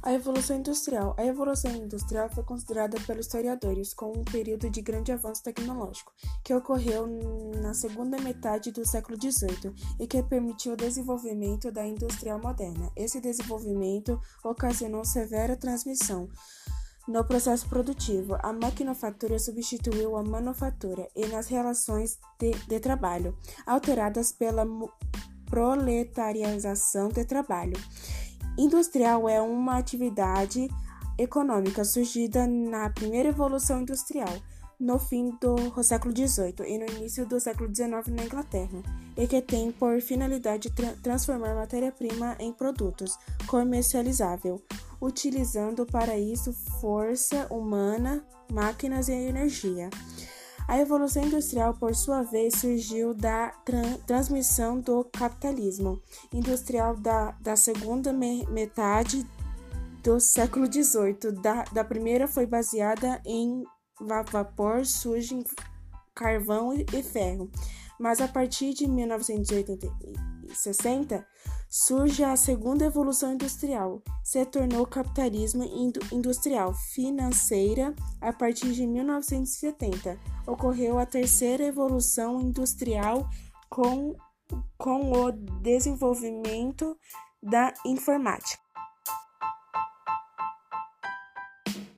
A Evolução Industrial. A Evolução Industrial foi considerada pelos historiadores como um período de grande avanço tecnológico, que ocorreu na segunda metade do século XVIII e que permitiu o desenvolvimento da indústria moderna. Esse desenvolvimento ocasionou severa transmissão no processo produtivo. A maquinofatura substituiu a manufatura e nas relações de, de trabalho, alteradas pela proletarização de trabalho. Industrial é uma atividade econômica surgida na primeira evolução industrial, no fim do século XVIII e no início do século XIX na Inglaterra, e que tem por finalidade tra transformar matéria-prima em produtos comercializável, utilizando para isso força humana, máquinas e energia. A evolução industrial, por sua vez, surgiu da transmissão do capitalismo industrial da, da segunda me metade do século XVIII. Da, da primeira foi baseada em vapor, sujo, carvão e ferro, mas a partir de 1960 surge a segunda evolução industrial. Se tornou capitalismo industrial financeira a partir de 1970. Ocorreu a terceira evolução industrial com, com o desenvolvimento da informática.